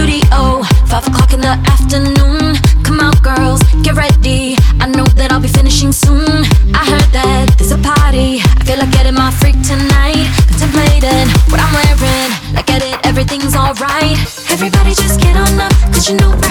studio, five o'clock in the afternoon. Come out, girls, get ready. I know that I'll be finishing soon. I heard that there's a party. I feel like getting my freak tonight. Contemplating what I'm wearing, like get it, everything's alright. Everybody just get on up, cause you know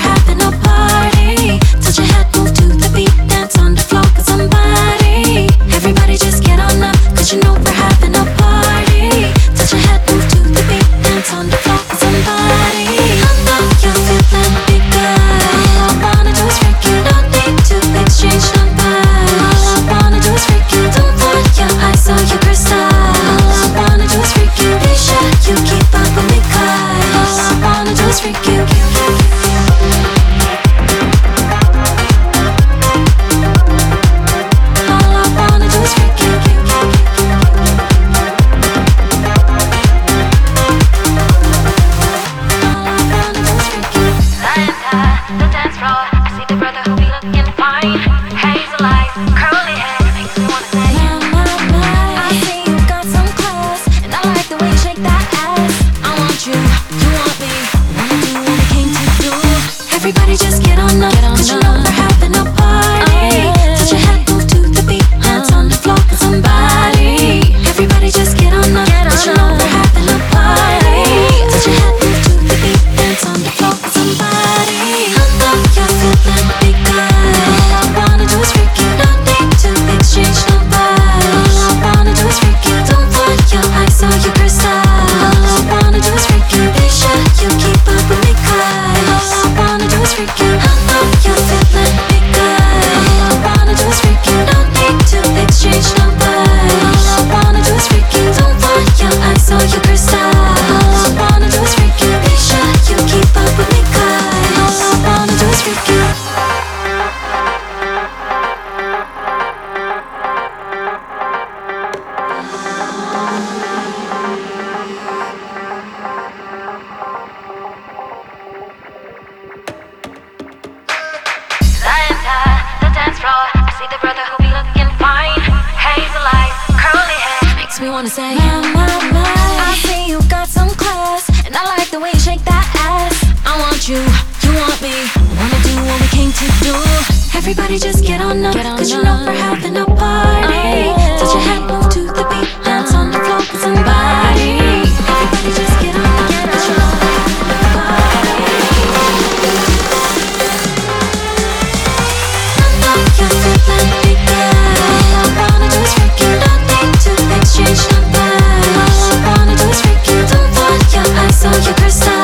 i freaking out the brother who be looking fine. Hazel eyes, curly hair. Makes me wanna say, my, my, my. I see you got some class, and I like the way you shake that ass. I want you, you want me. Wanna do what we came to do. Everybody just such a person